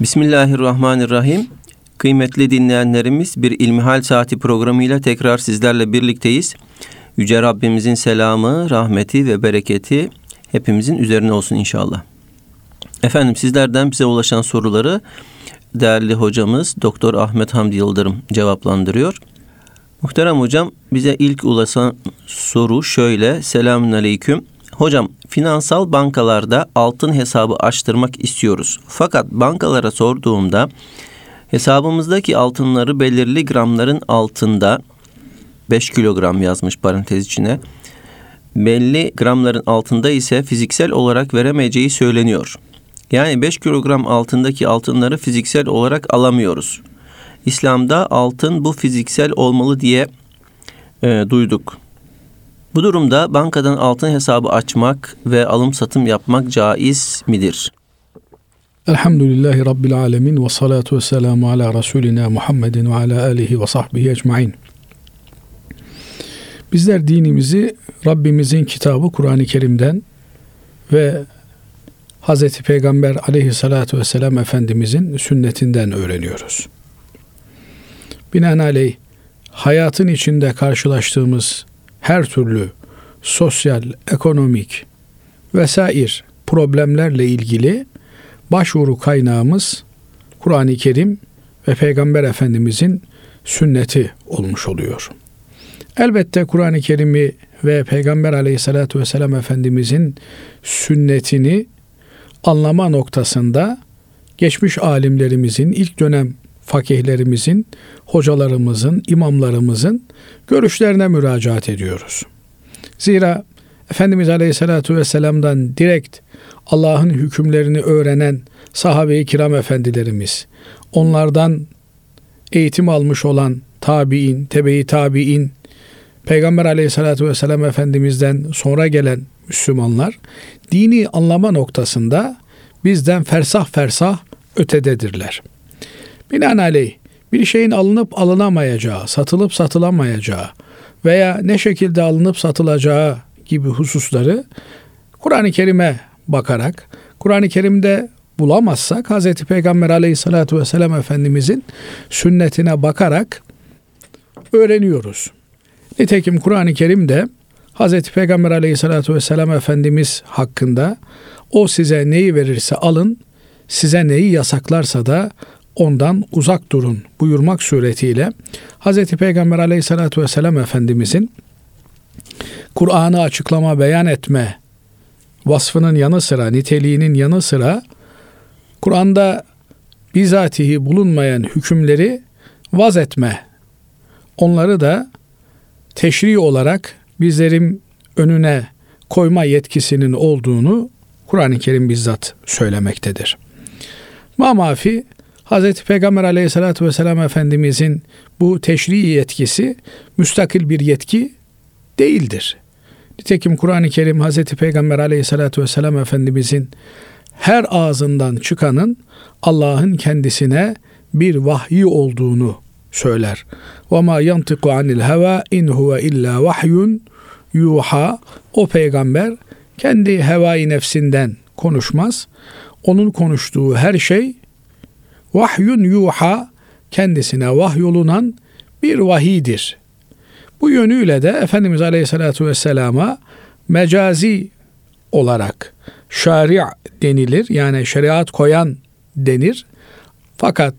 Bismillahirrahmanirrahim. Kıymetli dinleyenlerimiz bir İlmihal Saati programıyla tekrar sizlerle birlikteyiz. Yüce Rabbimizin selamı, rahmeti ve bereketi hepimizin üzerine olsun inşallah. Efendim sizlerden bize ulaşan soruları değerli hocamız Doktor Ahmet Hamdi Yıldırım cevaplandırıyor. Muhterem hocam bize ilk ulaşan soru şöyle. Selamun aleyküm. Hocam finansal bankalarda altın hesabı açtırmak istiyoruz. Fakat bankalara sorduğumda hesabımızdaki altınları belirli gramların altında 5 kilogram yazmış parantez içine. Belli gramların altında ise fiziksel olarak veremeyeceği söyleniyor. Yani 5 kilogram altındaki altınları fiziksel olarak alamıyoruz. İslam'da altın bu fiziksel olmalı diye e, duyduk. Bu durumda bankadan altın hesabı açmak ve alım satım yapmak caiz midir? Elhamdülillahi Rabbil Alemin ve salatu ve selamu ala Resulina Muhammedin ve ala alihi ve sahbihi ecmain. Bizler dinimizi Rabbimizin kitabı Kur'an-ı Kerim'den ve Hz. Peygamber aleyhissalatu vesselam Efendimizin sünnetinden öğreniyoruz. Binaenaleyh hayatın içinde karşılaştığımız her türlü sosyal, ekonomik vesair problemlerle ilgili başvuru kaynağımız Kur'an-ı Kerim ve Peygamber Efendimizin sünneti olmuş oluyor. Elbette Kur'an-ı Kerim'i ve Peygamber Aleyhisselatü vesselam Efendimizin sünnetini anlama noktasında geçmiş alimlerimizin, ilk dönem fakihlerimizin, hocalarımızın, imamlarımızın görüşlerine müracaat ediyoruz. Zira Efendimiz Aleyhisselatü Vesselam'dan direkt Allah'ın hükümlerini öğrenen sahabe-i kiram efendilerimiz, onlardan eğitim almış olan tabi'in, tebe-i tabi'in, Peygamber aleyhissalatü vesselam Efendimiz'den sonra gelen Müslümanlar dini anlama noktasında bizden fersah fersah ötededirler. Binaenaleyh bir şeyin alınıp alınamayacağı, satılıp satılamayacağı veya ne şekilde alınıp satılacağı gibi hususları Kur'an-ı Kerim'e bakarak, Kur'an-ı Kerim'de bulamazsak Hz. Peygamber aleyhissalatü vesselam Efendimizin sünnetine bakarak öğreniyoruz. Nitekim Kur'an-ı Kerim'de Hz. Peygamber aleyhissalatü vesselam Efendimiz hakkında o size neyi verirse alın, size neyi yasaklarsa da ondan uzak durun buyurmak suretiyle Hz. Peygamber aleyhissalatü vesselam Efendimizin Kur'an'ı açıklama, beyan etme vasfının yanı sıra, niteliğinin yanı sıra Kur'an'da bizatihi bulunmayan hükümleri vaz etme, onları da teşri olarak bizlerin önüne koyma yetkisinin olduğunu Kur'an-ı Kerim bizzat söylemektedir. Mamafi Hz. Peygamber aleyhissalatü vesselam Efendimizin bu teşri yetkisi müstakil bir yetki değildir. Nitekim Kur'an-ı Kerim Hz. Peygamber aleyhissalatü vesselam Efendimizin her ağzından çıkanın Allah'ın kendisine bir vahyi olduğunu söyler. Ma yantiku anil heva in huve illa vahyun yuha. O peygamber kendi hevai nefsinden konuşmaz. Onun konuştuğu her şey vahyun yuha kendisine vahyolunan bir vahidir. Bu yönüyle de Efendimiz Aleyhisselatü Vesselam'a mecazi olarak şari' denilir. Yani şeriat koyan denir. Fakat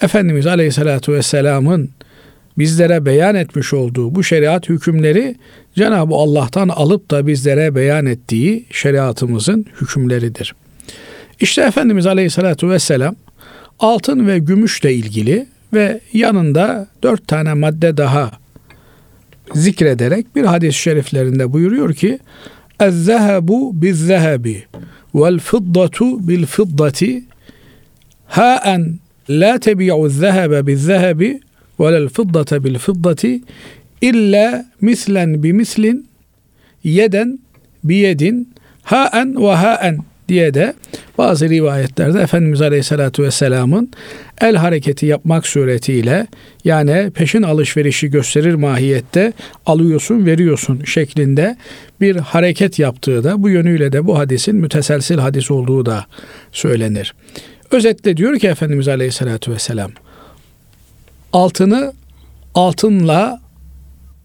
Efendimiz Aleyhisselatü Vesselam'ın bizlere beyan etmiş olduğu bu şeriat hükümleri Cenab-ı Allah'tan alıp da bizlere beyan ettiği şeriatımızın hükümleridir. İşte Efendimiz Aleyhisselatü Vesselam altın ve gümüşle ilgili ve yanında dört tane madde daha zikrederek bir hadis-i şeriflerinde buyuruyor ki اَذَّهَبُ بِالذَّهَبِ وَالْفِضَّةُ بِالْفِضَّةِ هَاً لَا تَبِعُ الذَّهَبَ بِالذَّهَبِ وَلَا الْفِضَّةَ بِالْفِضَّةِ إِلَّا مِثْلًا بِمِثْلٍ يَدًا بِيَدٍ هَاً وَهَاً diye de bazı rivayetlerde Efendimiz Aleyhisselatü Vesselam'ın el hareketi yapmak suretiyle yani peşin alışverişi gösterir mahiyette alıyorsun veriyorsun şeklinde bir hareket yaptığı da bu yönüyle de bu hadisin müteselsil hadis olduğu da söylenir. Özetle diyor ki Efendimiz Aleyhisselatü Vesselam altını altınla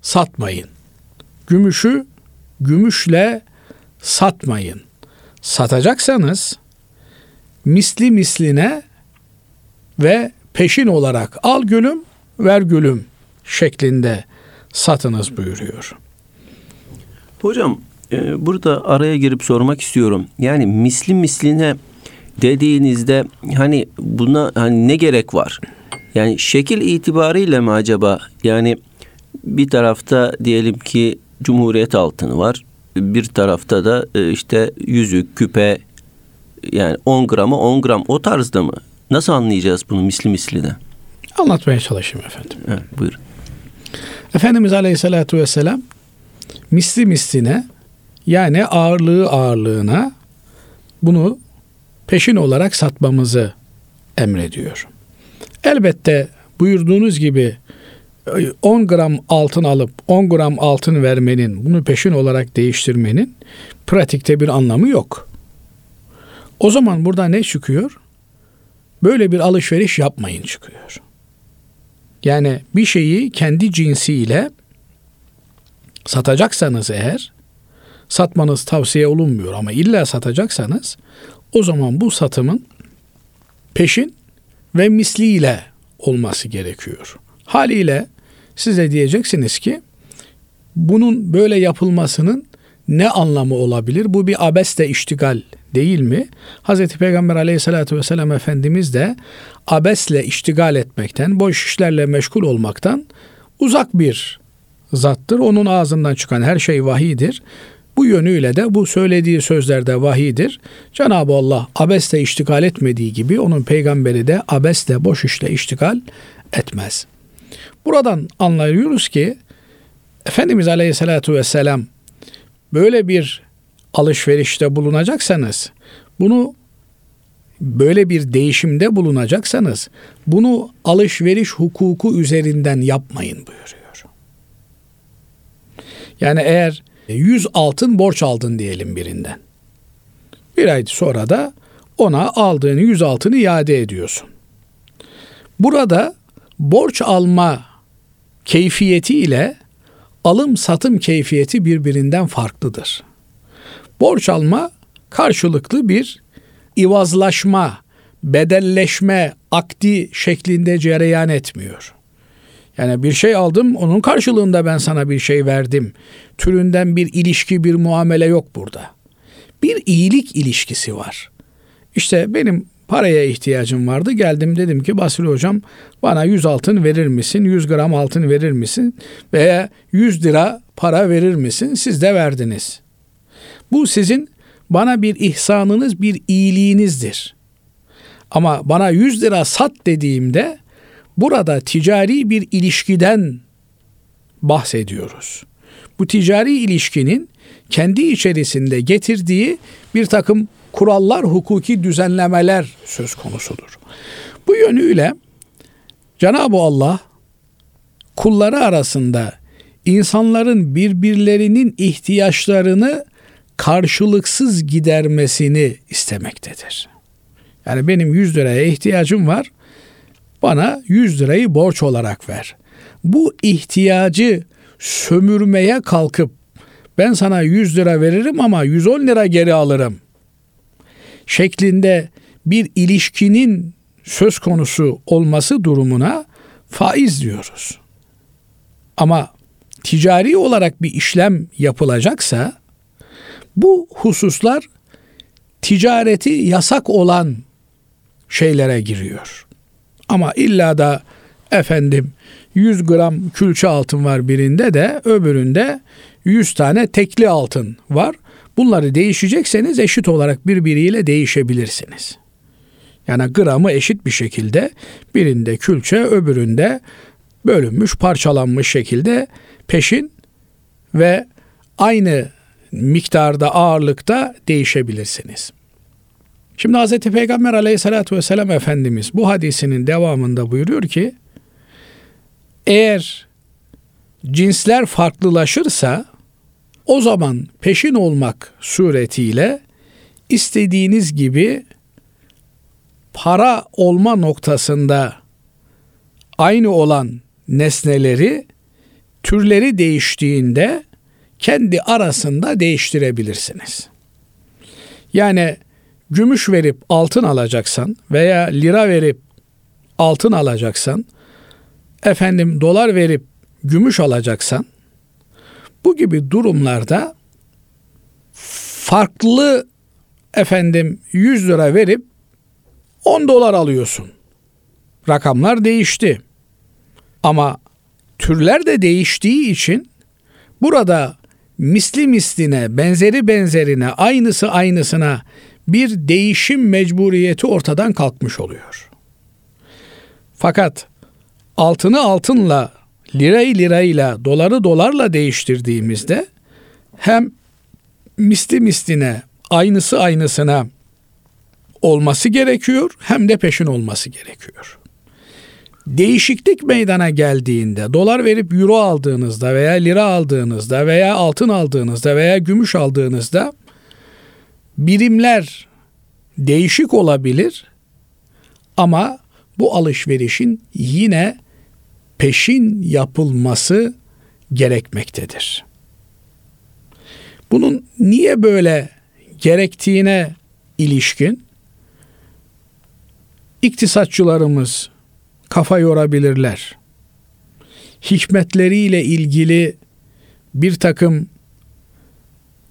satmayın. Gümüşü gümüşle satmayın. Satacaksanız misli misline ve peşin olarak al gülüm ver gülüm şeklinde satınız buyuruyor. Hocam e, burada araya girip sormak istiyorum. Yani misli misline dediğinizde hani buna hani ne gerek var? Yani şekil itibariyle mi acaba? Yani bir tarafta diyelim ki Cumhuriyet altını var. Bir tarafta da e, işte yüzük, küpe yani 10 gramı 10 gram o tarzda mı? Nasıl anlayacağız bunu misli misline? Anlatmaya çalışayım efendim. Evet, buyurun. Efendimiz Aleyhisselatü Vesselam misli misline yani ağırlığı ağırlığına bunu peşin olarak satmamızı emrediyor. Elbette buyurduğunuz gibi 10 gram altın alıp 10 gram altın vermenin, bunu peşin olarak değiştirmenin pratikte bir anlamı yok. O zaman burada ne çıkıyor? Böyle bir alışveriş yapmayın çıkıyor. Yani bir şeyi kendi cinsiyle satacaksanız eğer satmanız tavsiye olunmuyor ama illa satacaksanız o zaman bu satımın peşin ve misliyle olması gerekiyor. Haliyle size diyeceksiniz ki bunun böyle yapılmasının ne anlamı olabilir? Bu bir abeste iştigal değil mi? Hz. Peygamber aleyhissalatü vesselam Efendimiz de abesle iştigal etmekten, boş işlerle meşgul olmaktan uzak bir zattır. Onun ağzından çıkan her şey vahidir. Bu yönüyle de bu söylediği sözlerde vahidir. Cenab-ı Allah abesle iştigal etmediği gibi onun peygamberi de abesle boş işle iştigal etmez. Buradan anlıyoruz ki Efendimiz Aleyhisselatü Vesselam böyle bir alışverişte bulunacaksanız bunu böyle bir değişimde bulunacaksanız bunu alışveriş hukuku üzerinden yapmayın buyuruyor. Yani eğer 100 altın borç aldın diyelim birinden. Bir ay sonra da ona aldığın 100 altını iade ediyorsun. Burada borç alma keyfiyeti ile alım satım keyfiyeti birbirinden farklıdır. Borç alma karşılıklı bir ivazlaşma, bedelleşme akdi şeklinde cereyan etmiyor. Yani bir şey aldım, onun karşılığında ben sana bir şey verdim. Türünden bir ilişki, bir muamele yok burada. Bir iyilik ilişkisi var. İşte benim paraya ihtiyacım vardı. Geldim dedim ki Basri hocam bana 100 altın verir misin? 100 gram altın verir misin? Veya 100 lira para verir misin? Siz de verdiniz. Bu sizin bana bir ihsanınız, bir iyiliğinizdir. Ama bana 100 lira sat dediğimde burada ticari bir ilişkiden bahsediyoruz. Bu ticari ilişkinin kendi içerisinde getirdiği bir takım kurallar, hukuki düzenlemeler söz konusudur. Bu yönüyle Cenab-ı Allah kulları arasında insanların birbirlerinin ihtiyaçlarını karşılıksız gidermesini istemektedir. Yani benim 100 liraya ihtiyacım var. Bana 100 lirayı borç olarak ver. Bu ihtiyacı sömürmeye kalkıp ben sana 100 lira veririm ama 110 lira geri alırım şeklinde bir ilişkinin söz konusu olması durumuna faiz diyoruz. Ama ticari olarak bir işlem yapılacaksa bu hususlar ticareti yasak olan şeylere giriyor. Ama illa da efendim 100 gram külçe altın var birinde de öbüründe 100 tane tekli altın var. Bunları değişecekseniz eşit olarak birbiriyle değişebilirsiniz. Yani gramı eşit bir şekilde birinde külçe öbüründe bölünmüş parçalanmış şekilde peşin ve aynı miktarda ağırlıkta değişebilirsiniz. Şimdi Hz. Peygamber aleyhissalatü vesselam Efendimiz bu hadisinin devamında buyuruyor ki eğer cinsler farklılaşırsa o zaman peşin olmak suretiyle istediğiniz gibi para olma noktasında aynı olan nesneleri türleri değiştiğinde kendi arasında değiştirebilirsiniz. Yani gümüş verip altın alacaksan veya lira verip altın alacaksan, efendim dolar verip gümüş alacaksan bu gibi durumlarda farklı efendim 100 lira verip 10 dolar alıyorsun. Rakamlar değişti. Ama türler de değiştiği için burada misli misline, benzeri benzerine, aynısı aynısına bir değişim mecburiyeti ortadan kalkmış oluyor. Fakat altını altınla, lirayı lirayla, doları dolarla değiştirdiğimizde hem misli misline, aynısı aynısına olması gerekiyor hem de peşin olması gerekiyor. Değişiklik meydana geldiğinde dolar verip euro aldığınızda veya lira aldığınızda veya altın aldığınızda veya gümüş aldığınızda birimler değişik olabilir ama bu alışverişin yine peşin yapılması gerekmektedir. Bunun niye böyle gerektiğine ilişkin iktisatçılarımız kafa yorabilirler. Hikmetleriyle ilgili bir takım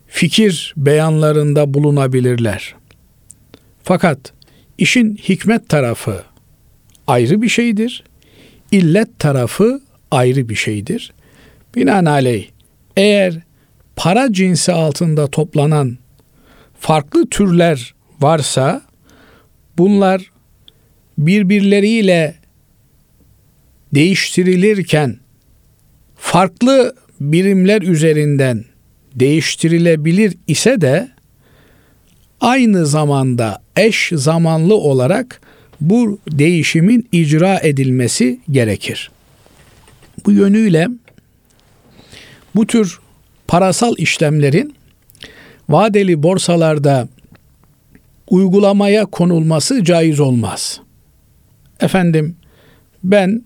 fikir beyanlarında bulunabilirler. Fakat işin hikmet tarafı ayrı bir şeydir. İllet tarafı ayrı bir şeydir. Binaenaleyh eğer para cinsi altında toplanan farklı türler varsa bunlar birbirleriyle değiştirilirken farklı birimler üzerinden değiştirilebilir ise de aynı zamanda eş zamanlı olarak bu değişimin icra edilmesi gerekir. Bu yönüyle bu tür parasal işlemlerin vadeli borsalarda uygulamaya konulması caiz olmaz. Efendim ben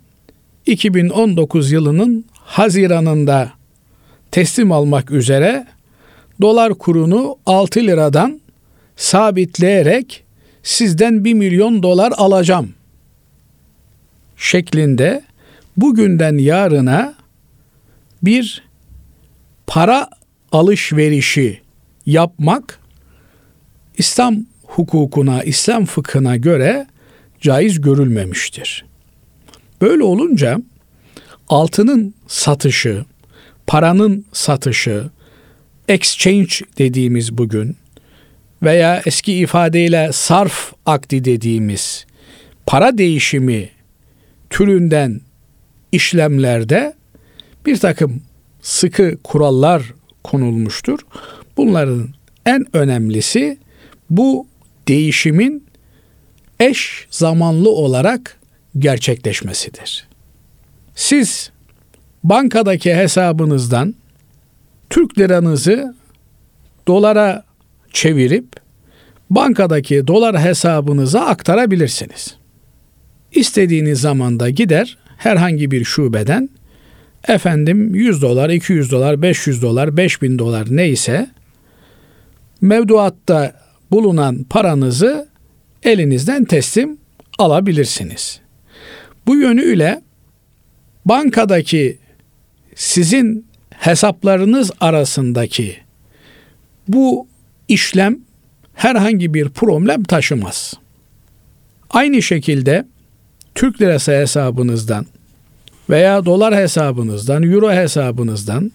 2019 yılının Haziran'ında teslim almak üzere dolar kurunu 6 liradan sabitleyerek sizden 1 milyon dolar alacağım şeklinde bugünden yarına bir para alışverişi yapmak İslam hukukuna, İslam fıkhına göre caiz görülmemiştir. Böyle olunca altının satışı, paranın satışı, exchange dediğimiz bugün veya eski ifadeyle sarf akdi dediğimiz para değişimi türünden işlemlerde bir takım sıkı kurallar konulmuştur. Bunların en önemlisi bu değişimin eş zamanlı olarak gerçekleşmesidir. Siz bankadaki hesabınızdan Türk liranızı dolara çevirip bankadaki dolar hesabınıza aktarabilirsiniz. İstediğiniz zamanda gider herhangi bir şubeden efendim 100 dolar, 200 dolar, 500 dolar, 5000 dolar neyse mevduatta bulunan paranızı elinizden teslim alabilirsiniz. Bu yönüyle bankadaki sizin hesaplarınız arasındaki bu işlem herhangi bir problem taşımaz. Aynı şekilde Türk lirası hesabınızdan veya dolar hesabınızdan, euro hesabınızdan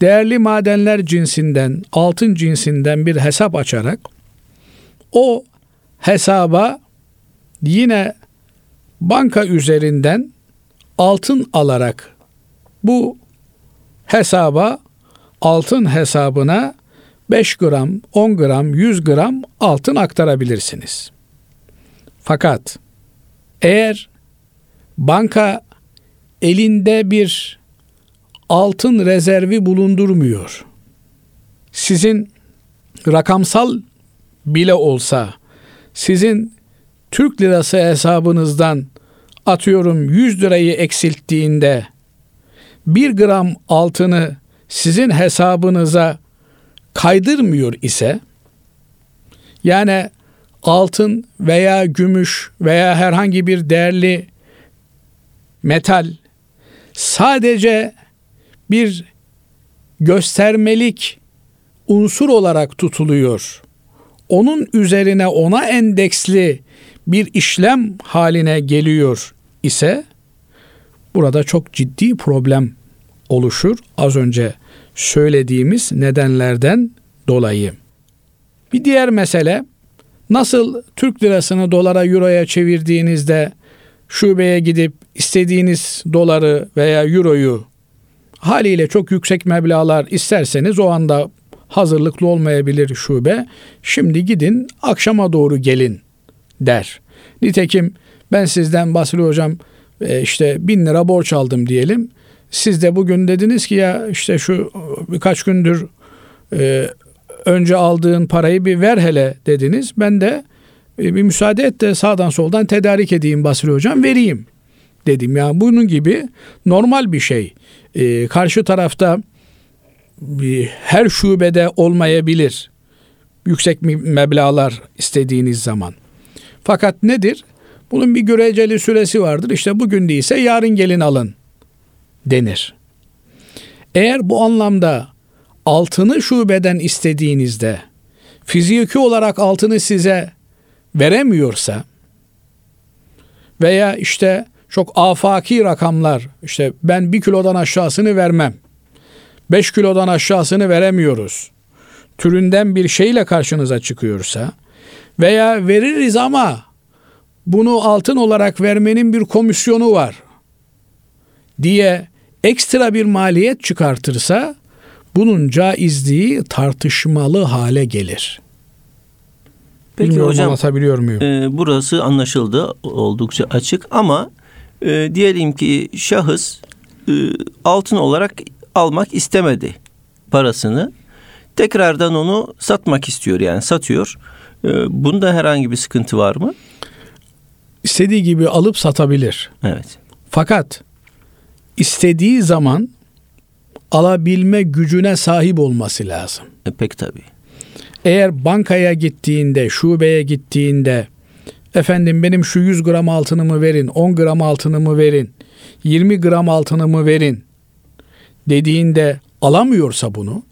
değerli madenler cinsinden, altın cinsinden bir hesap açarak o hesaba yine banka üzerinden altın alarak bu hesaba altın hesabına 5 gram, 10 gram, 100 gram altın aktarabilirsiniz. Fakat eğer banka elinde bir altın rezervi bulundurmuyor. Sizin rakamsal bile olsa sizin Türk lirası hesabınızdan atıyorum 100 lirayı eksilttiğinde 1 gram altını sizin hesabınıza kaydırmıyor ise yani altın veya gümüş veya herhangi bir değerli metal sadece bir göstermelik unsur olarak tutuluyor. Onun üzerine ona endeksli bir işlem haline geliyor ise burada çok ciddi problem oluşur. Az önce söylediğimiz nedenlerden dolayı. Bir diğer mesele nasıl Türk lirasını dolara, euroya çevirdiğinizde şubeye gidip istediğiniz doları veya euroyu haliyle çok yüksek meblalar isterseniz o anda hazırlıklı olmayabilir şube. Şimdi gidin akşama doğru gelin der. Nitekim ben sizden Basri Hocam e, işte bin lira borç aldım diyelim. Siz de bugün dediniz ki ya işte şu birkaç gündür e, önce aldığın parayı bir ver hele dediniz. Ben de e, bir müsaade et de sağdan soldan tedarik edeyim Basri Hocam vereyim dedim. Yani bunun gibi normal bir şey. E, karşı tarafta bir, her şubede olmayabilir. Yüksek meblalar istediğiniz zaman. Fakat nedir? Bunun bir göreceli süresi vardır. İşte bugün değilse yarın gelin alın denir. Eğer bu anlamda altını şubeden istediğinizde fiziki olarak altını size veremiyorsa veya işte çok afaki rakamlar işte ben bir kilodan aşağısını vermem. beş kilodan aşağısını veremiyoruz. Türünden bir şeyle karşınıza çıkıyorsa veya veririz ama bunu altın olarak vermenin bir komisyonu var diye ekstra bir maliyet çıkartırsa bunun caizliği tartışmalı hale gelir. Peki Bilmiyorum hocam anlatabiliyor muyum? e, burası anlaşıldı oldukça açık ama e, diyelim ki şahıs e, altın olarak almak istemedi parasını. Tekrardan onu satmak istiyor yani satıyor. E, bunda herhangi bir sıkıntı var mı? İstediği gibi alıp satabilir. Evet. Fakat istediği zaman alabilme gücüne sahip olması lazım. E, pek tabii. Eğer bankaya gittiğinde, şubeye gittiğinde efendim benim şu 100 gram altınımı verin, 10 gram altınımı verin, 20 gram altınımı verin dediğinde alamıyorsa bunu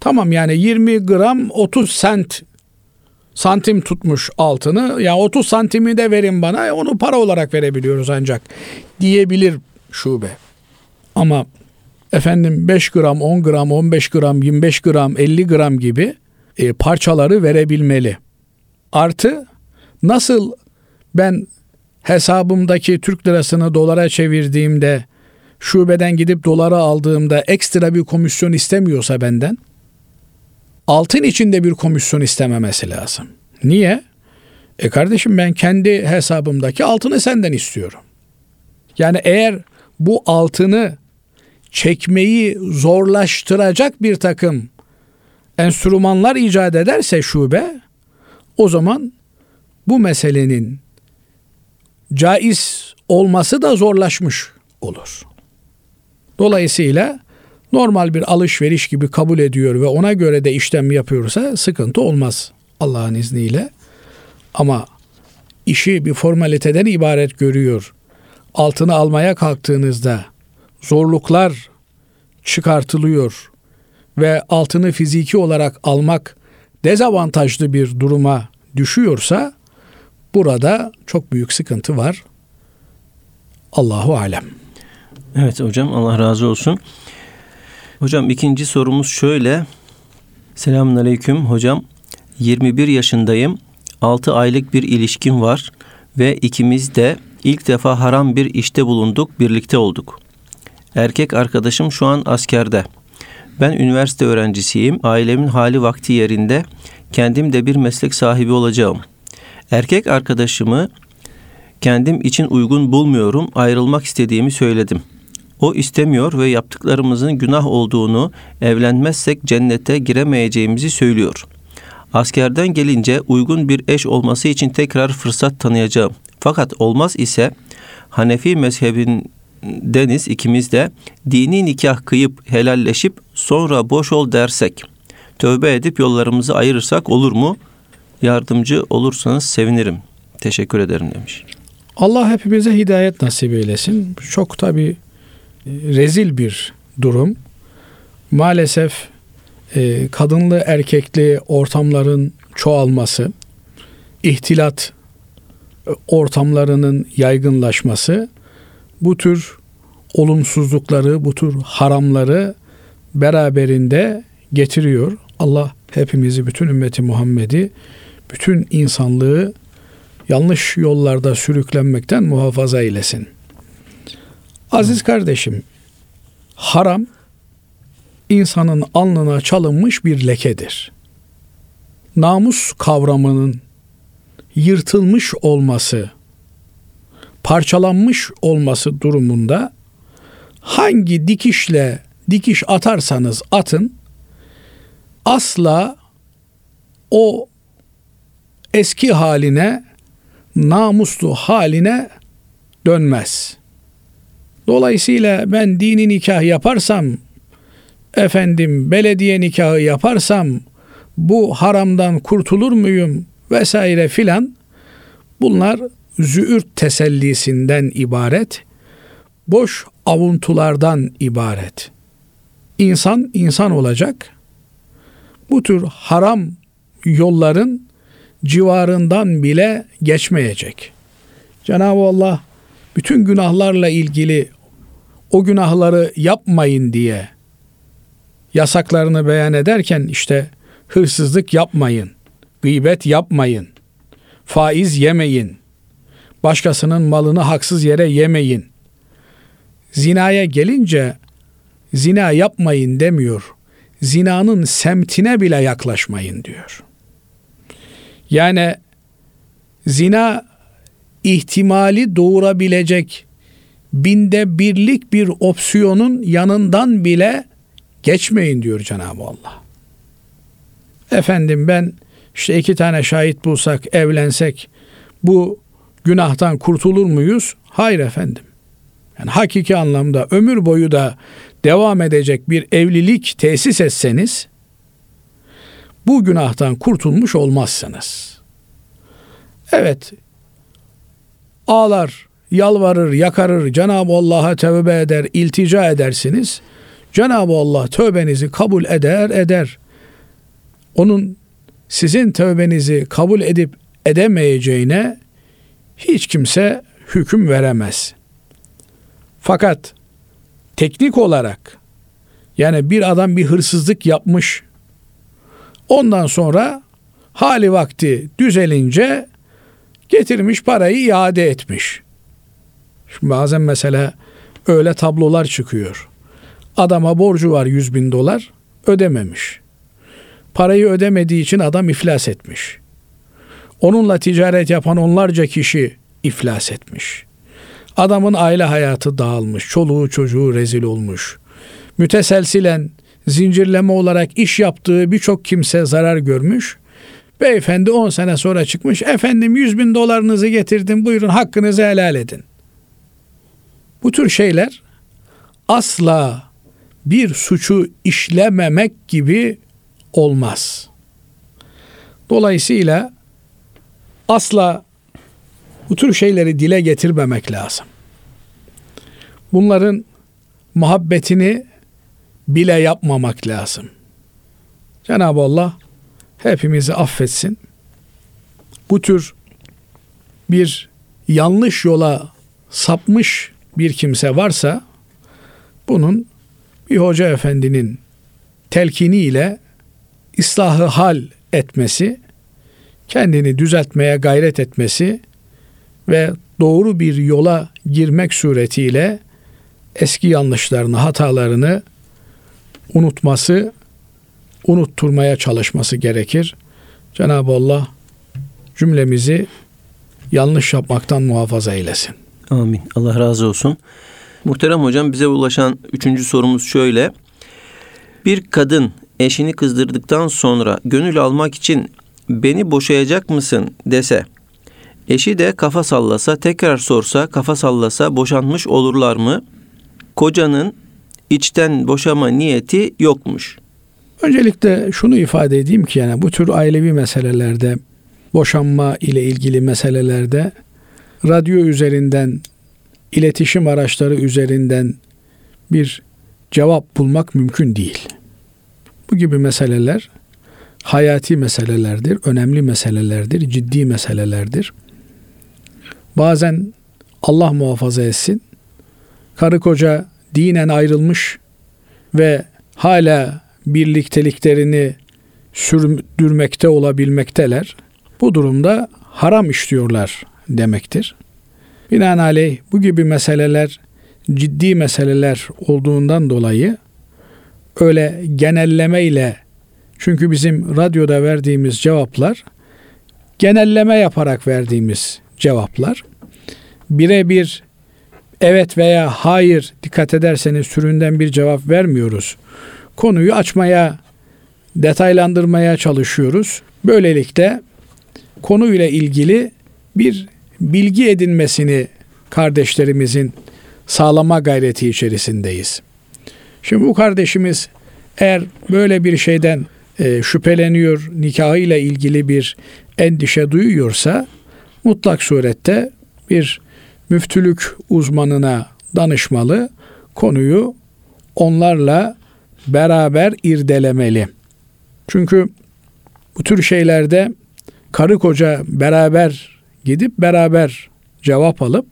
tamam yani 20 gram 30 sent santim tutmuş altını ya 30 santimi de verin bana onu para olarak verebiliyoruz ancak diyebilir şube. Ama efendim 5 gram, 10 gram, 15 gram, 25 gram, 50 gram gibi e, parçaları verebilmeli. Artı nasıl ben hesabımdaki Türk lirasını dolara çevirdiğimde şubeden gidip dolara aldığımda ekstra bir komisyon istemiyorsa benden altın içinde bir komisyon istememesi lazım. Niye? E kardeşim ben kendi hesabımdaki altını senden istiyorum. Yani eğer bu altını çekmeyi zorlaştıracak bir takım enstrümanlar icat ederse şube o zaman bu meselenin caiz olması da zorlaşmış olur. Dolayısıyla normal bir alışveriş gibi kabul ediyor ve ona göre de işlem yapıyorsa sıkıntı olmaz Allah'ın izniyle. Ama işi bir formaliteden ibaret görüyor. Altını almaya kalktığınızda zorluklar çıkartılıyor ve altını fiziki olarak almak dezavantajlı bir duruma düşüyorsa burada çok büyük sıkıntı var. Allahu alem. Evet hocam Allah razı olsun. Hocam ikinci sorumuz şöyle. Selamun aleyküm hocam. 21 yaşındayım. 6 aylık bir ilişkim var ve ikimiz de ilk defa haram bir işte bulunduk, birlikte olduk. Erkek arkadaşım şu an askerde. Ben üniversite öğrencisiyim. Ailemin hali vakti yerinde. Kendim de bir meslek sahibi olacağım. Erkek arkadaşımı kendim için uygun bulmuyorum. Ayrılmak istediğimi söyledim. O istemiyor ve yaptıklarımızın günah olduğunu, evlenmezsek cennete giremeyeceğimizi söylüyor. Askerden gelince uygun bir eş olması için tekrar fırsat tanıyacağım. Fakat olmaz ise Hanefi mezhebindeniz ikimiz de dini nikah kıyıp helalleşip sonra boş ol dersek, tövbe edip yollarımızı ayırırsak olur mu? Yardımcı olursanız sevinirim. Teşekkür ederim demiş. Allah hepimize hidayet nasip eylesin. Çok tabi rezil bir durum. Maalesef e, kadınlı erkekli ortamların çoğalması, ihtilat e, ortamlarının yaygınlaşması bu tür olumsuzlukları, bu tür haramları beraberinde getiriyor. Allah hepimizi, bütün ümmeti Muhammed'i, bütün insanlığı yanlış yollarda sürüklenmekten muhafaza eylesin. Aziz kardeşim, haram insanın alnına çalınmış bir lekedir. Namus kavramının yırtılmış olması, parçalanmış olması durumunda hangi dikişle dikiş atarsanız atın asla o eski haline namuslu haline dönmez. Dolayısıyla ben dini nikah yaparsam efendim belediye nikahı yaparsam bu haramdan kurtulur muyum vesaire filan bunlar züğürt tesellisinden ibaret, boş avuntulardan ibaret. İnsan insan olacak. Bu tür haram yolların civarından bile geçmeyecek. Cenab-ı Allah bütün günahlarla ilgili o günahları yapmayın diye yasaklarını beyan ederken işte hırsızlık yapmayın, gıybet yapmayın, faiz yemeyin, başkasının malını haksız yere yemeyin. Zinaya gelince zina yapmayın demiyor. Zinanın semtine bile yaklaşmayın diyor. Yani zina ihtimali doğurabilecek binde birlik bir opsiyonun yanından bile geçmeyin diyor Cenab-ı Allah. Efendim ben işte iki tane şahit bulsak, evlensek bu günahtan kurtulur muyuz? Hayır efendim. Yani hakiki anlamda ömür boyu da devam edecek bir evlilik tesis etseniz bu günahtan kurtulmuş olmazsınız. Evet, ağlar, yalvarır, yakarır, Cenab-ı Allah'a tövbe eder, iltica edersiniz. Cenab-ı Allah tövbenizi kabul eder, eder. Onun sizin tövbenizi kabul edip edemeyeceğine hiç kimse hüküm veremez. Fakat teknik olarak yani bir adam bir hırsızlık yapmış Ondan sonra hali vakti düzelince getirmiş parayı iade etmiş. Şimdi bazen mesela öyle tablolar çıkıyor. Adama borcu var 100 bin dolar ödememiş. Parayı ödemediği için adam iflas etmiş. Onunla ticaret yapan onlarca kişi iflas etmiş. Adamın aile hayatı dağılmış, çoluğu çocuğu rezil olmuş. Müteselsilen zincirleme olarak iş yaptığı birçok kimse zarar görmüş. Beyefendi 10 sene sonra çıkmış. Efendim 100 bin dolarınızı getirdim buyurun hakkınızı helal edin. Bu tür şeyler asla bir suçu işlememek gibi olmaz. Dolayısıyla asla bu tür şeyleri dile getirmemek lazım. Bunların muhabbetini bile yapmamak lazım. Cenab-ı Allah hepimizi affetsin. Bu tür bir yanlış yola sapmış bir kimse varsa bunun bir hoca efendinin telkiniyle islahı hal etmesi, kendini düzeltmeye gayret etmesi ve doğru bir yola girmek suretiyle eski yanlışlarını, hatalarını unutması, unutturmaya çalışması gerekir. Cenab-ı Allah cümlemizi yanlış yapmaktan muhafaza eylesin. Amin. Allah razı olsun. Muhterem hocam bize ulaşan üçüncü sorumuz şöyle. Bir kadın eşini kızdırdıktan sonra gönül almak için beni boşayacak mısın dese, eşi de kafa sallasa, tekrar sorsa, kafa sallasa boşanmış olurlar mı? Kocanın içten boşama niyeti yokmuş. Öncelikle şunu ifade edeyim ki yani bu tür ailevi meselelerde boşanma ile ilgili meselelerde radyo üzerinden iletişim araçları üzerinden bir cevap bulmak mümkün değil. Bu gibi meseleler hayati meselelerdir, önemli meselelerdir, ciddi meselelerdir. Bazen Allah muhafaza etsin, karı koca dinen ayrılmış ve hala birlikteliklerini sürdürmekte olabilmekteler. Bu durumda haram işliyorlar demektir. Binaenaleyh bu gibi meseleler ciddi meseleler olduğundan dolayı öyle genelleme ile çünkü bizim radyoda verdiğimiz cevaplar genelleme yaparak verdiğimiz cevaplar birebir evet veya hayır dikkat ederseniz türünden bir cevap vermiyoruz. Konuyu açmaya, detaylandırmaya çalışıyoruz. Böylelikle konuyla ilgili bir bilgi edinmesini kardeşlerimizin sağlama gayreti içerisindeyiz. Şimdi bu kardeşimiz eğer böyle bir şeyden e, şüpheleniyor, nikahıyla ilgili bir endişe duyuyorsa mutlak surette bir müftülük uzmanına danışmalı, konuyu onlarla beraber irdelemeli. Çünkü bu tür şeylerde karı koca beraber gidip beraber cevap alıp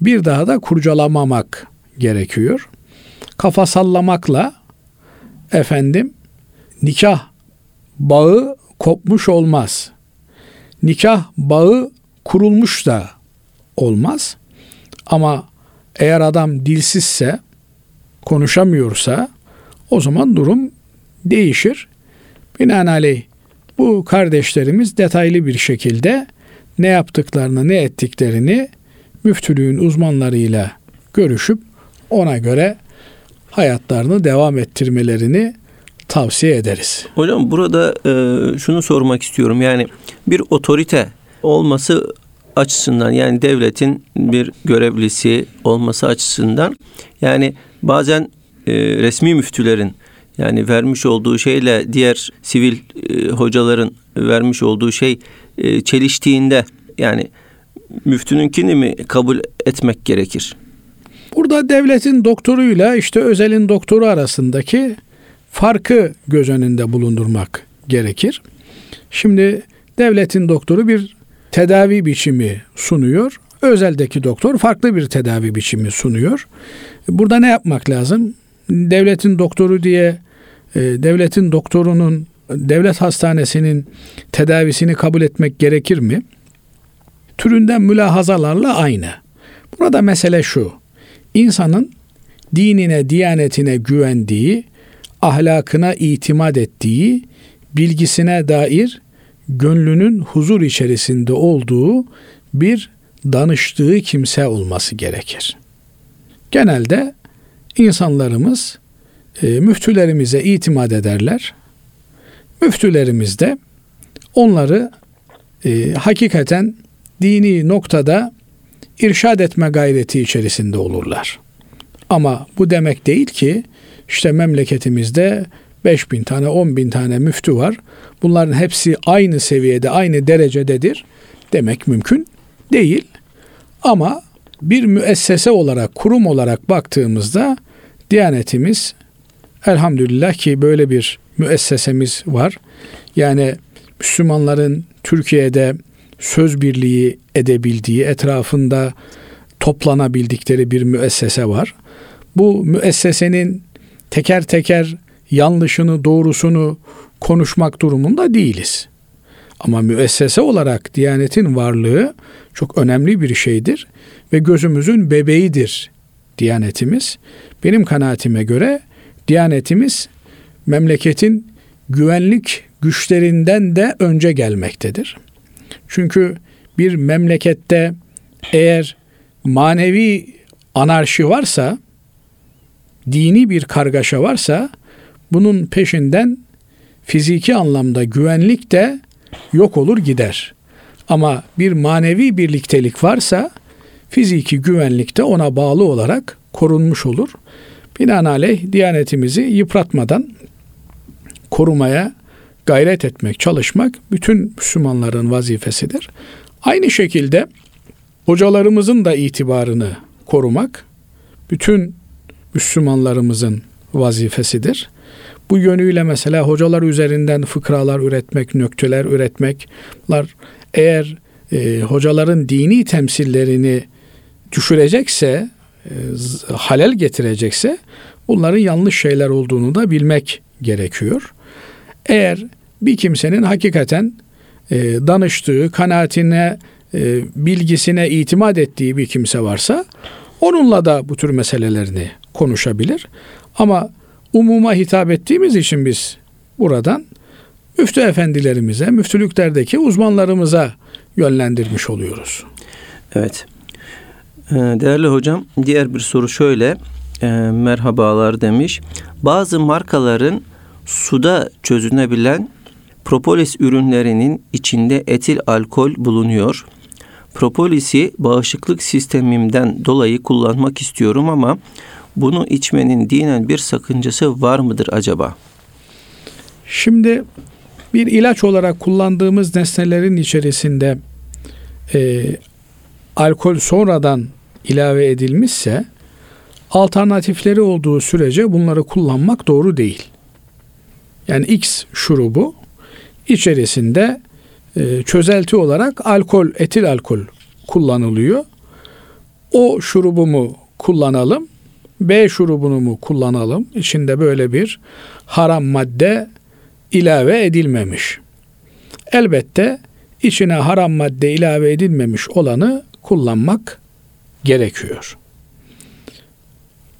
bir daha da kurcalamamak gerekiyor. Kafa sallamakla efendim nikah bağı kopmuş olmaz. Nikah bağı kurulmuş da olmaz. Ama eğer adam dilsizse, konuşamıyorsa o zaman durum değişir. Binaenaleyh bu kardeşlerimiz detaylı bir şekilde ne yaptıklarını, ne ettiklerini müftülüğün uzmanlarıyla görüşüp ona göre hayatlarını devam ettirmelerini tavsiye ederiz. Hocam burada e, şunu sormak istiyorum. Yani bir otorite olması açısından yani devletin bir görevlisi olması açısından yani bazen e, resmi müftülerin yani vermiş olduğu şeyle diğer sivil e, hocaların vermiş olduğu şey e, çeliştiğinde yani müftününkini mi kabul etmek gerekir? Burada devletin doktoruyla işte özelin doktoru arasındaki farkı göz önünde bulundurmak gerekir. Şimdi devletin doktoru bir tedavi biçimi sunuyor. Özeldeki doktor farklı bir tedavi biçimi sunuyor. Burada ne yapmak lazım? Devletin doktoru diye e, devletin doktorunun devlet hastanesinin tedavisini kabul etmek gerekir mi? Türünden mülahazalarla aynı. Burada mesele şu. İnsanın dinine, diyanetine güvendiği, ahlakına itimat ettiği, bilgisine dair gönlünün huzur içerisinde olduğu bir danıştığı kimse olması gerekir. Genelde insanlarımız e, müftülerimize itimat ederler. Müftülerimiz de onları e, hakikaten dini noktada irşad etme gayreti içerisinde olurlar. Ama bu demek değil ki işte memleketimizde 5 bin tane 10 bin tane müftü var. Bunların hepsi aynı seviyede aynı derecededir demek mümkün değil. Ama bir müessese olarak kurum olarak baktığımızda Diyanetimiz elhamdülillah ki böyle bir müessesemiz var. Yani Müslümanların Türkiye'de söz birliği edebildiği, etrafında toplanabildikleri bir müessese var. Bu müessesenin teker teker yanlışını, doğrusunu konuşmak durumunda değiliz. Ama müessese olarak Diyanet'in varlığı çok önemli bir şeydir ve gözümüzün bebeğidir Diyanetimiz. Benim kanaatime göre Diyanetimiz memleketin güvenlik güçlerinden de önce gelmektedir. Çünkü bir memlekette eğer manevi anarşi varsa, dini bir kargaşa varsa bunun peşinden fiziki anlamda güvenlik de yok olur gider. Ama bir manevi birliktelik varsa fiziki güvenlik de ona bağlı olarak korunmuş olur. Binaenaleyh diyanetimizi yıpratmadan korumaya gayret etmek, çalışmak bütün Müslümanların vazifesidir. Aynı şekilde hocalarımızın da itibarını korumak bütün Müslümanlarımızın vazifesidir. Bu yönüyle mesela hocalar üzerinden fıkralar üretmek, nökteler üretmekler eğer e, hocaların dini temsillerini düşürecekse, e, halel getirecekse bunların yanlış şeyler olduğunu da bilmek gerekiyor. Eğer bir kimsenin hakikaten e, danıştığı, kanaatine, e, bilgisine itimat ettiği bir kimse varsa onunla da bu tür meselelerini konuşabilir. Ama umuma hitap ettiğimiz için biz buradan müftü efendilerimize, müftülüklerdeki uzmanlarımıza yönlendirmiş oluyoruz. Evet. Ee, değerli hocam, diğer bir soru şöyle. E, merhabalar demiş. Bazı markaların suda çözünebilen propolis ürünlerinin içinde etil alkol bulunuyor. Propolisi bağışıklık sistemimden dolayı kullanmak istiyorum ama bunu içmenin dinen bir sakıncası var mıdır acaba? Şimdi bir ilaç olarak kullandığımız nesnelerin içerisinde e, alkol sonradan ilave edilmişse alternatifleri olduğu sürece bunları kullanmak doğru değil. Yani X şurubu içerisinde e, çözelti olarak alkol, etil alkol kullanılıyor. O şurubu mu kullanalım, B şurubunu mu kullanalım? İçinde böyle bir haram madde ilave edilmemiş. Elbette içine haram madde ilave edilmemiş olanı kullanmak gerekiyor.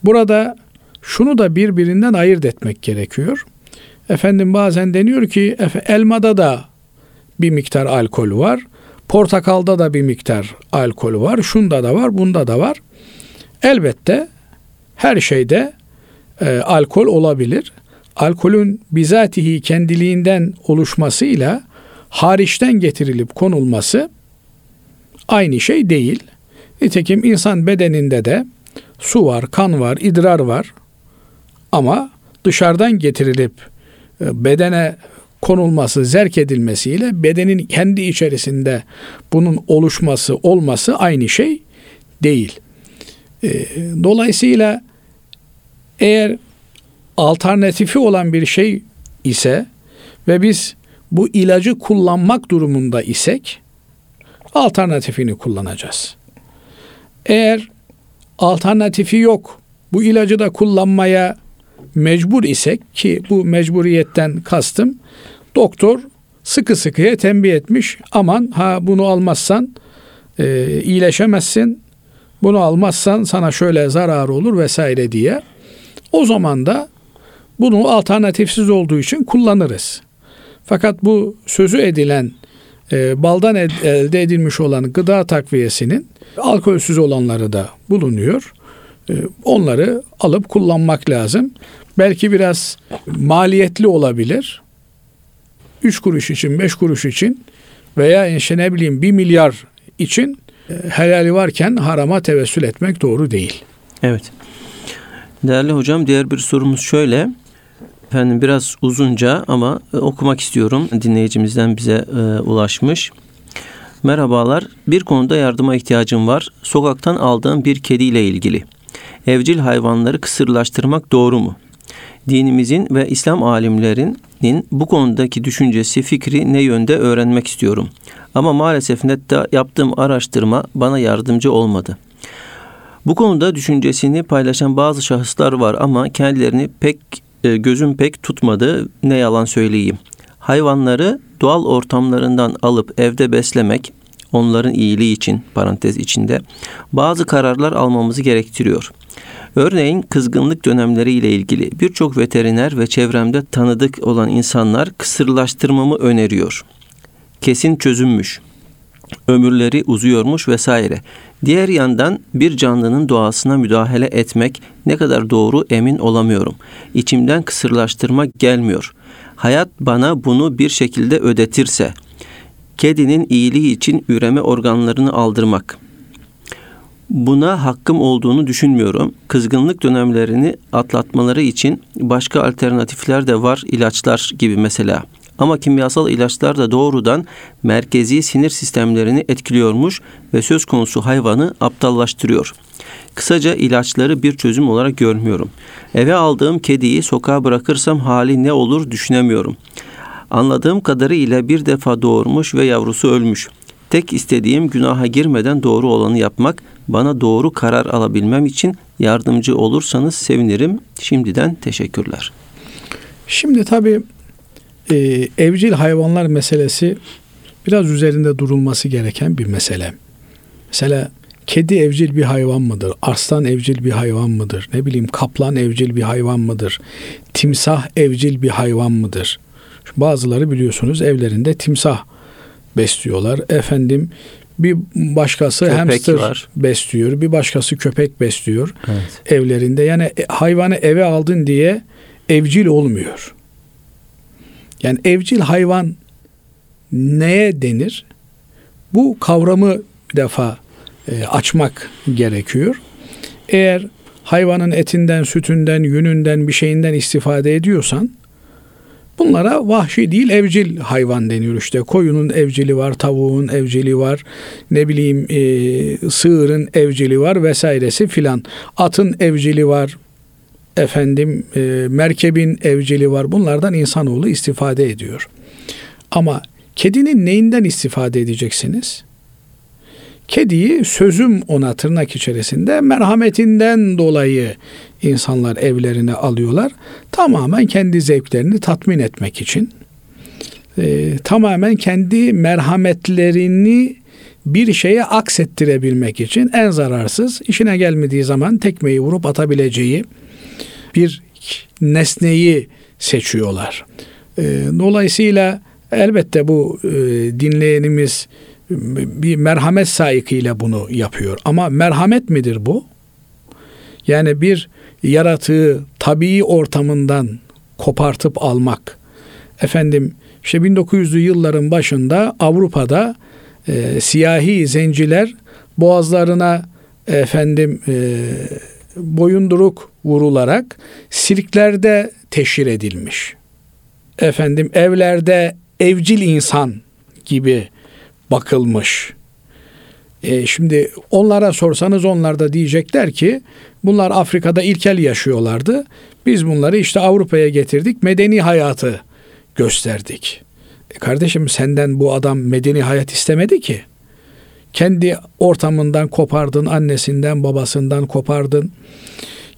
Burada şunu da birbirinden ayırt etmek gerekiyor. Efendim bazen deniyor ki elmada da bir miktar alkol var. Portakalda da bir miktar alkol var. Şunda da var, bunda da var. Elbette her şeyde e, alkol olabilir. Alkolün bizatihi kendiliğinden oluşmasıyla hariçten getirilip konulması aynı şey değil. Nitekim insan bedeninde de su var, kan var, idrar var. Ama dışarıdan getirilip bedene konulması, zerk edilmesiyle bedenin kendi içerisinde bunun oluşması, olması aynı şey değil. E, dolayısıyla eğer alternatifi olan bir şey ise ve biz bu ilacı kullanmak durumunda isek alternatifini kullanacağız. Eğer alternatifi yok, bu ilacı da kullanmaya mecbur isek ki bu mecburiyetten kastım doktor sıkı sıkıya tembih etmiş aman ha bunu almazsan e, iyileşemezsin bunu almazsan sana şöyle zarar olur vesaire diye o zaman da bunu alternatifsiz olduğu için kullanırız. Fakat bu sözü edilen e, baldan ed, elde edilmiş olan gıda takviyesinin alkolsüz olanları da bulunuyor. E, onları alıp kullanmak lazım. Belki biraz maliyetli olabilir. 3 kuruş için, 5 kuruş için veya işte ne bileyim 1 milyar için e, helali varken harama tevessül etmek doğru değil. Evet. Değerli hocam diğer bir sorumuz şöyle. Efendim biraz uzunca ama e, okumak istiyorum. Dinleyicimizden bize e, ulaşmış. Merhabalar. Bir konuda yardıma ihtiyacım var. Sokaktan aldığım bir kediyle ilgili. Evcil hayvanları kısırlaştırmak doğru mu? Dinimizin ve İslam alimlerinin bu konudaki düşüncesi, fikri ne yönde öğrenmek istiyorum. Ama maalesef nette yaptığım araştırma bana yardımcı olmadı. Bu konuda düşüncesini paylaşan bazı şahıslar var ama kendilerini pek e, gözüm pek tutmadı ne yalan söyleyeyim. Hayvanları doğal ortamlarından alıp evde beslemek onların iyiliği için parantez içinde bazı kararlar almamızı gerektiriyor. Örneğin kızgınlık dönemleri ile ilgili birçok veteriner ve çevremde tanıdık olan insanlar kısırlaştırmamı öneriyor. Kesin çözünmüş. Ömürleri uzuyormuş vesaire. Diğer yandan bir canlının doğasına müdahale etmek ne kadar doğru emin olamıyorum. İçimden kısırlaştırma gelmiyor. Hayat bana bunu bir şekilde ödetirse, Kedinin iyiliği için üreme organlarını aldırmak. Buna hakkım olduğunu düşünmüyorum. Kızgınlık dönemlerini atlatmaları için başka alternatifler de var, ilaçlar gibi mesela. Ama kimyasal ilaçlar da doğrudan merkezi sinir sistemlerini etkiliyormuş ve söz konusu hayvanı aptallaştırıyor. Kısaca ilaçları bir çözüm olarak görmüyorum. Eve aldığım kediyi sokağa bırakırsam hali ne olur düşünemiyorum. Anladığım kadarıyla bir defa doğurmuş ve yavrusu ölmüş. Tek istediğim günaha girmeden doğru olanı yapmak. Bana doğru karar alabilmem için yardımcı olursanız sevinirim. Şimdiden teşekkürler. Şimdi tabii e, evcil hayvanlar meselesi biraz üzerinde durulması gereken bir mesele. Mesela kedi evcil bir hayvan mıdır? Arslan evcil bir hayvan mıdır? Ne bileyim kaplan evcil bir hayvan mıdır? Timsah evcil bir hayvan mıdır? Bazıları biliyorsunuz evlerinde timsah besliyorlar. Efendim bir başkası köpek hamster var. besliyor, bir başkası köpek besliyor evet. evlerinde. Yani e, hayvanı eve aldın diye evcil olmuyor. Yani evcil hayvan neye denir? Bu kavramı bir defa e, açmak gerekiyor. Eğer hayvanın etinden, sütünden, yününden bir şeyinden istifade ediyorsan bunlara vahşi değil evcil hayvan deniyor işte. Koyunun evcili var, tavuğun evcili var, ne bileyim e, sığırın evcili var vesairesi filan. Atın evcili var, efendim e, merkebin evcili var. Bunlardan insanoğlu istifade ediyor. Ama kedinin neyinden istifade edeceksiniz? Kediyi sözüm ona tırnak içerisinde merhametinden dolayı insanlar evlerine alıyorlar. Tamamen kendi zevklerini tatmin etmek için. E, tamamen kendi merhametlerini bir şeye aksettirebilmek için en zararsız işine gelmediği zaman tekmeyi vurup atabileceği bir nesneyi seçiyorlar. E, dolayısıyla elbette bu e, dinleyenimiz bir merhamet sahikiyle bunu yapıyor. Ama merhamet midir bu? Yani bir yaratığı tabii ortamından kopartıp almak. Efendim işte 1900'lü yılların başında Avrupa'da e, siyahi zenciler boğazlarına efendim e, boyunduruk vurularak sirklerde teşhir edilmiş. Efendim evlerde evcil insan gibi bakılmış. E, şimdi onlara sorsanız onlar da diyecekler ki bunlar Afrika'da ilkel yaşıyorlardı. Biz bunları işte Avrupa'ya getirdik, medeni hayatı gösterdik. E kardeşim senden bu adam medeni hayat istemedi ki. Kendi ortamından kopardın, annesinden, babasından kopardın.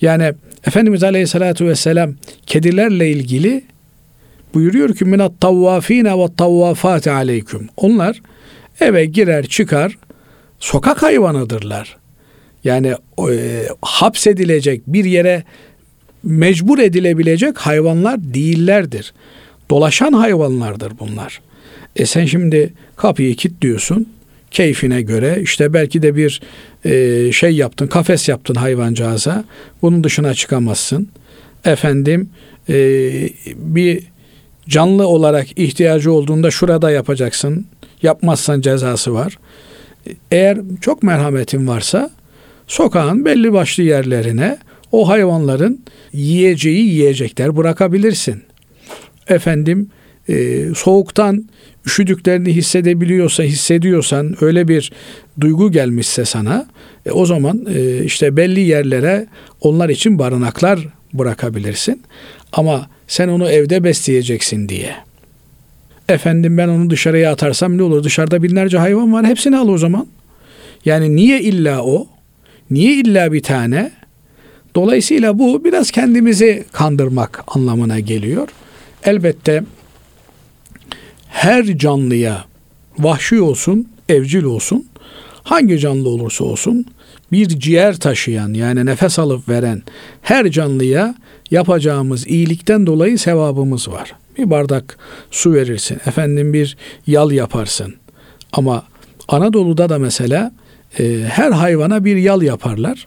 Yani Efendimiz Aleyhisselatü Vesselam kedilerle ilgili buyuruyor ki minat tavvafine ve tavvafati aleyküm. Onlar eve girer çıkar sokak hayvanıdırlar. Yani e, hapsedilecek bir yere mecbur edilebilecek hayvanlar değillerdir. Dolaşan hayvanlardır bunlar. E sen şimdi kapıyı kilitliyorsun keyfine göre işte belki de bir e, şey yaptın kafes yaptın hayvancağıza bunun dışına çıkamazsın. Efendim e, bir canlı olarak ihtiyacı olduğunda şurada yapacaksın Yapmazsan cezası var. Eğer çok merhametin varsa sokağın belli başlı yerlerine o hayvanların yiyeceği yiyecekler bırakabilirsin. Efendim e, soğuktan üşüdüklerini hissedebiliyorsa, hissediyorsan, öyle bir duygu gelmişse sana, e, o zaman e, işte belli yerlere onlar için barınaklar bırakabilirsin. Ama sen onu evde besleyeceksin diye Efendim ben onu dışarıya atarsam ne olur? Dışarıda binlerce hayvan var. Hepsini al o zaman. Yani niye illa o? Niye illa bir tane? Dolayısıyla bu biraz kendimizi kandırmak anlamına geliyor. Elbette her canlıya vahşi olsun, evcil olsun, hangi canlı olursa olsun bir ciğer taşıyan yani nefes alıp veren her canlıya yapacağımız iyilikten dolayı sevabımız var. Bir bardak su verirsin. Efendim bir yal yaparsın. Ama Anadolu'da da mesela e, her hayvana bir yal yaparlar.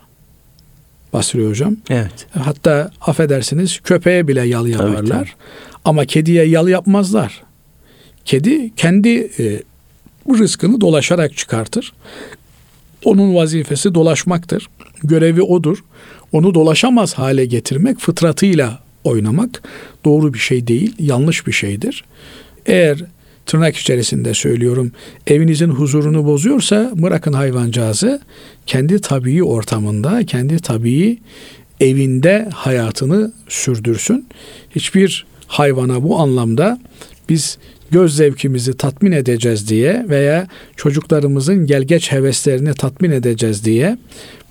Basri hocam. Evet. Hatta affedersiniz köpeğe bile yal yaparlar. Tabii, tabii. Ama kediye yal yapmazlar. Kedi kendi e, rızkını dolaşarak çıkartır. Onun vazifesi dolaşmaktır. Görevi odur. Onu dolaşamaz hale getirmek, fıtratıyla oynamak doğru bir şey değil, yanlış bir şeydir. Eğer tırnak içerisinde söylüyorum evinizin huzurunu bozuyorsa bırakın hayvancağızı kendi tabii ortamında, kendi tabii evinde hayatını sürdürsün. Hiçbir hayvana bu anlamda biz göz zevkimizi tatmin edeceğiz diye veya çocuklarımızın gelgeç heveslerini tatmin edeceğiz diye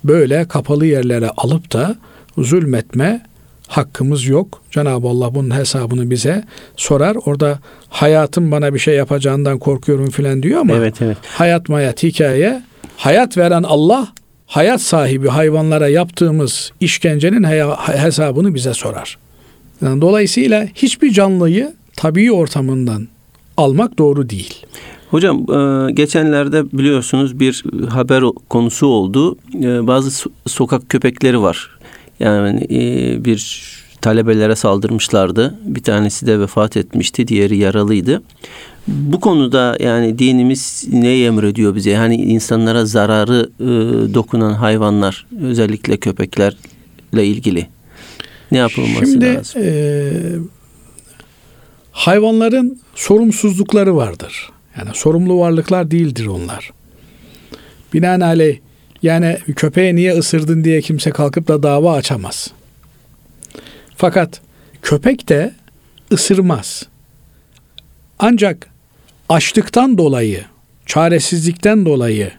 böyle kapalı yerlere alıp da zulmetme hakkımız yok. Cenab-ı Allah bunun hesabını bize sorar. Orada hayatım bana bir şey yapacağından korkuyorum filan diyor ama Evet evet. hayat mayat hikaye hayat veren Allah hayat sahibi hayvanlara yaptığımız işkencenin hesabını bize sorar. Yani dolayısıyla hiçbir canlıyı tabii ortamından almak doğru değil. Hocam e, geçenlerde biliyorsunuz bir haber konusu oldu. E, Bazı so- sokak köpekleri var. Yani e, bir talebelere saldırmışlardı. Bir tanesi de vefat etmişti, diğeri yaralıydı. Bu konuda yani dinimiz ne emrediyor bize? Yani insanlara zararı e, dokunan hayvanlar, özellikle köpeklerle ilgili ne yapılması Şimdi lazım? e, hayvanların sorumsuzlukları vardır. Yani sorumlu varlıklar değildir onlar. Binaenaleyh yani köpeğe niye ısırdın diye kimse kalkıp da dava açamaz. Fakat köpek de ısırmaz. Ancak açlıktan dolayı, çaresizlikten dolayı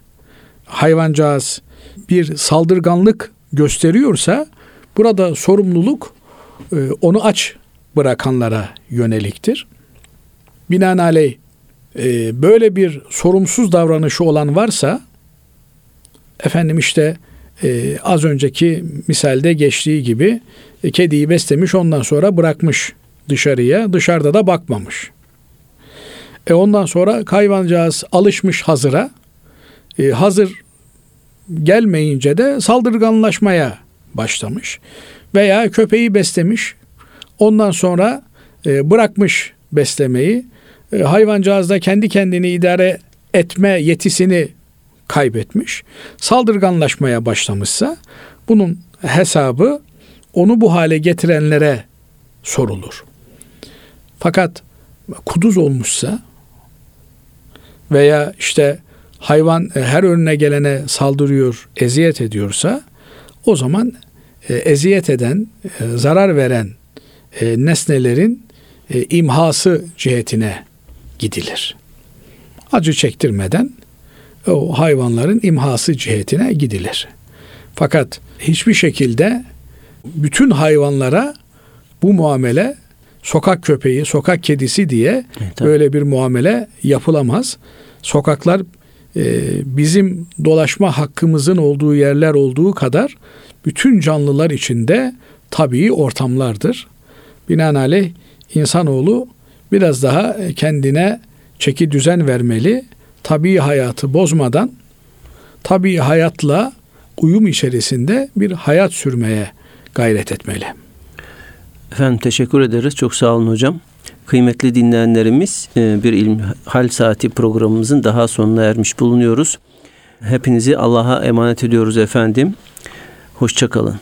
hayvancağız bir saldırganlık gösteriyorsa burada sorumluluk e, onu aç bırakanlara yöneliktir. Binaenaleyh e, böyle bir sorumsuz davranışı olan varsa efendim işte e, az önceki misalde geçtiği gibi e, kediyi beslemiş ondan sonra bırakmış dışarıya dışarıda da bakmamış. E ondan sonra hayvancağız alışmış hazıra e, hazır gelmeyince de saldırganlaşmaya başlamış. Veya köpeği beslemiş ondan sonra e, bırakmış beslemeyi e, hayvancağız da kendi kendini idare etme yetisini kaybetmiş. Saldırganlaşmaya başlamışsa bunun hesabı onu bu hale getirenlere sorulur. Fakat kuduz olmuşsa veya işte hayvan e, her önüne gelene saldırıyor, eziyet ediyorsa o zaman e, eziyet eden, e, zarar veren nesnelerin imhası cihetine gidilir. Acı çektirmeden o hayvanların imhası cihetine gidilir. Fakat hiçbir şekilde bütün hayvanlara bu muamele sokak köpeği, sokak kedisi diye tabii. böyle bir muamele yapılamaz. Sokaklar e, bizim dolaşma hakkımızın olduğu yerler olduğu kadar bütün canlılar içinde tabii ortamlardır. Binaenaleyh insanoğlu biraz daha kendine çeki düzen vermeli. Tabii hayatı bozmadan tabii hayatla uyum içerisinde bir hayat sürmeye gayret etmeli. Efendim teşekkür ederiz. Çok sağ olun hocam. Kıymetli dinleyenlerimiz e, bir İlmihal Saati programımızın daha sonuna ermiş bulunuyoruz. Hepinizi Allah'a emanet ediyoruz efendim. Hoşçakalın.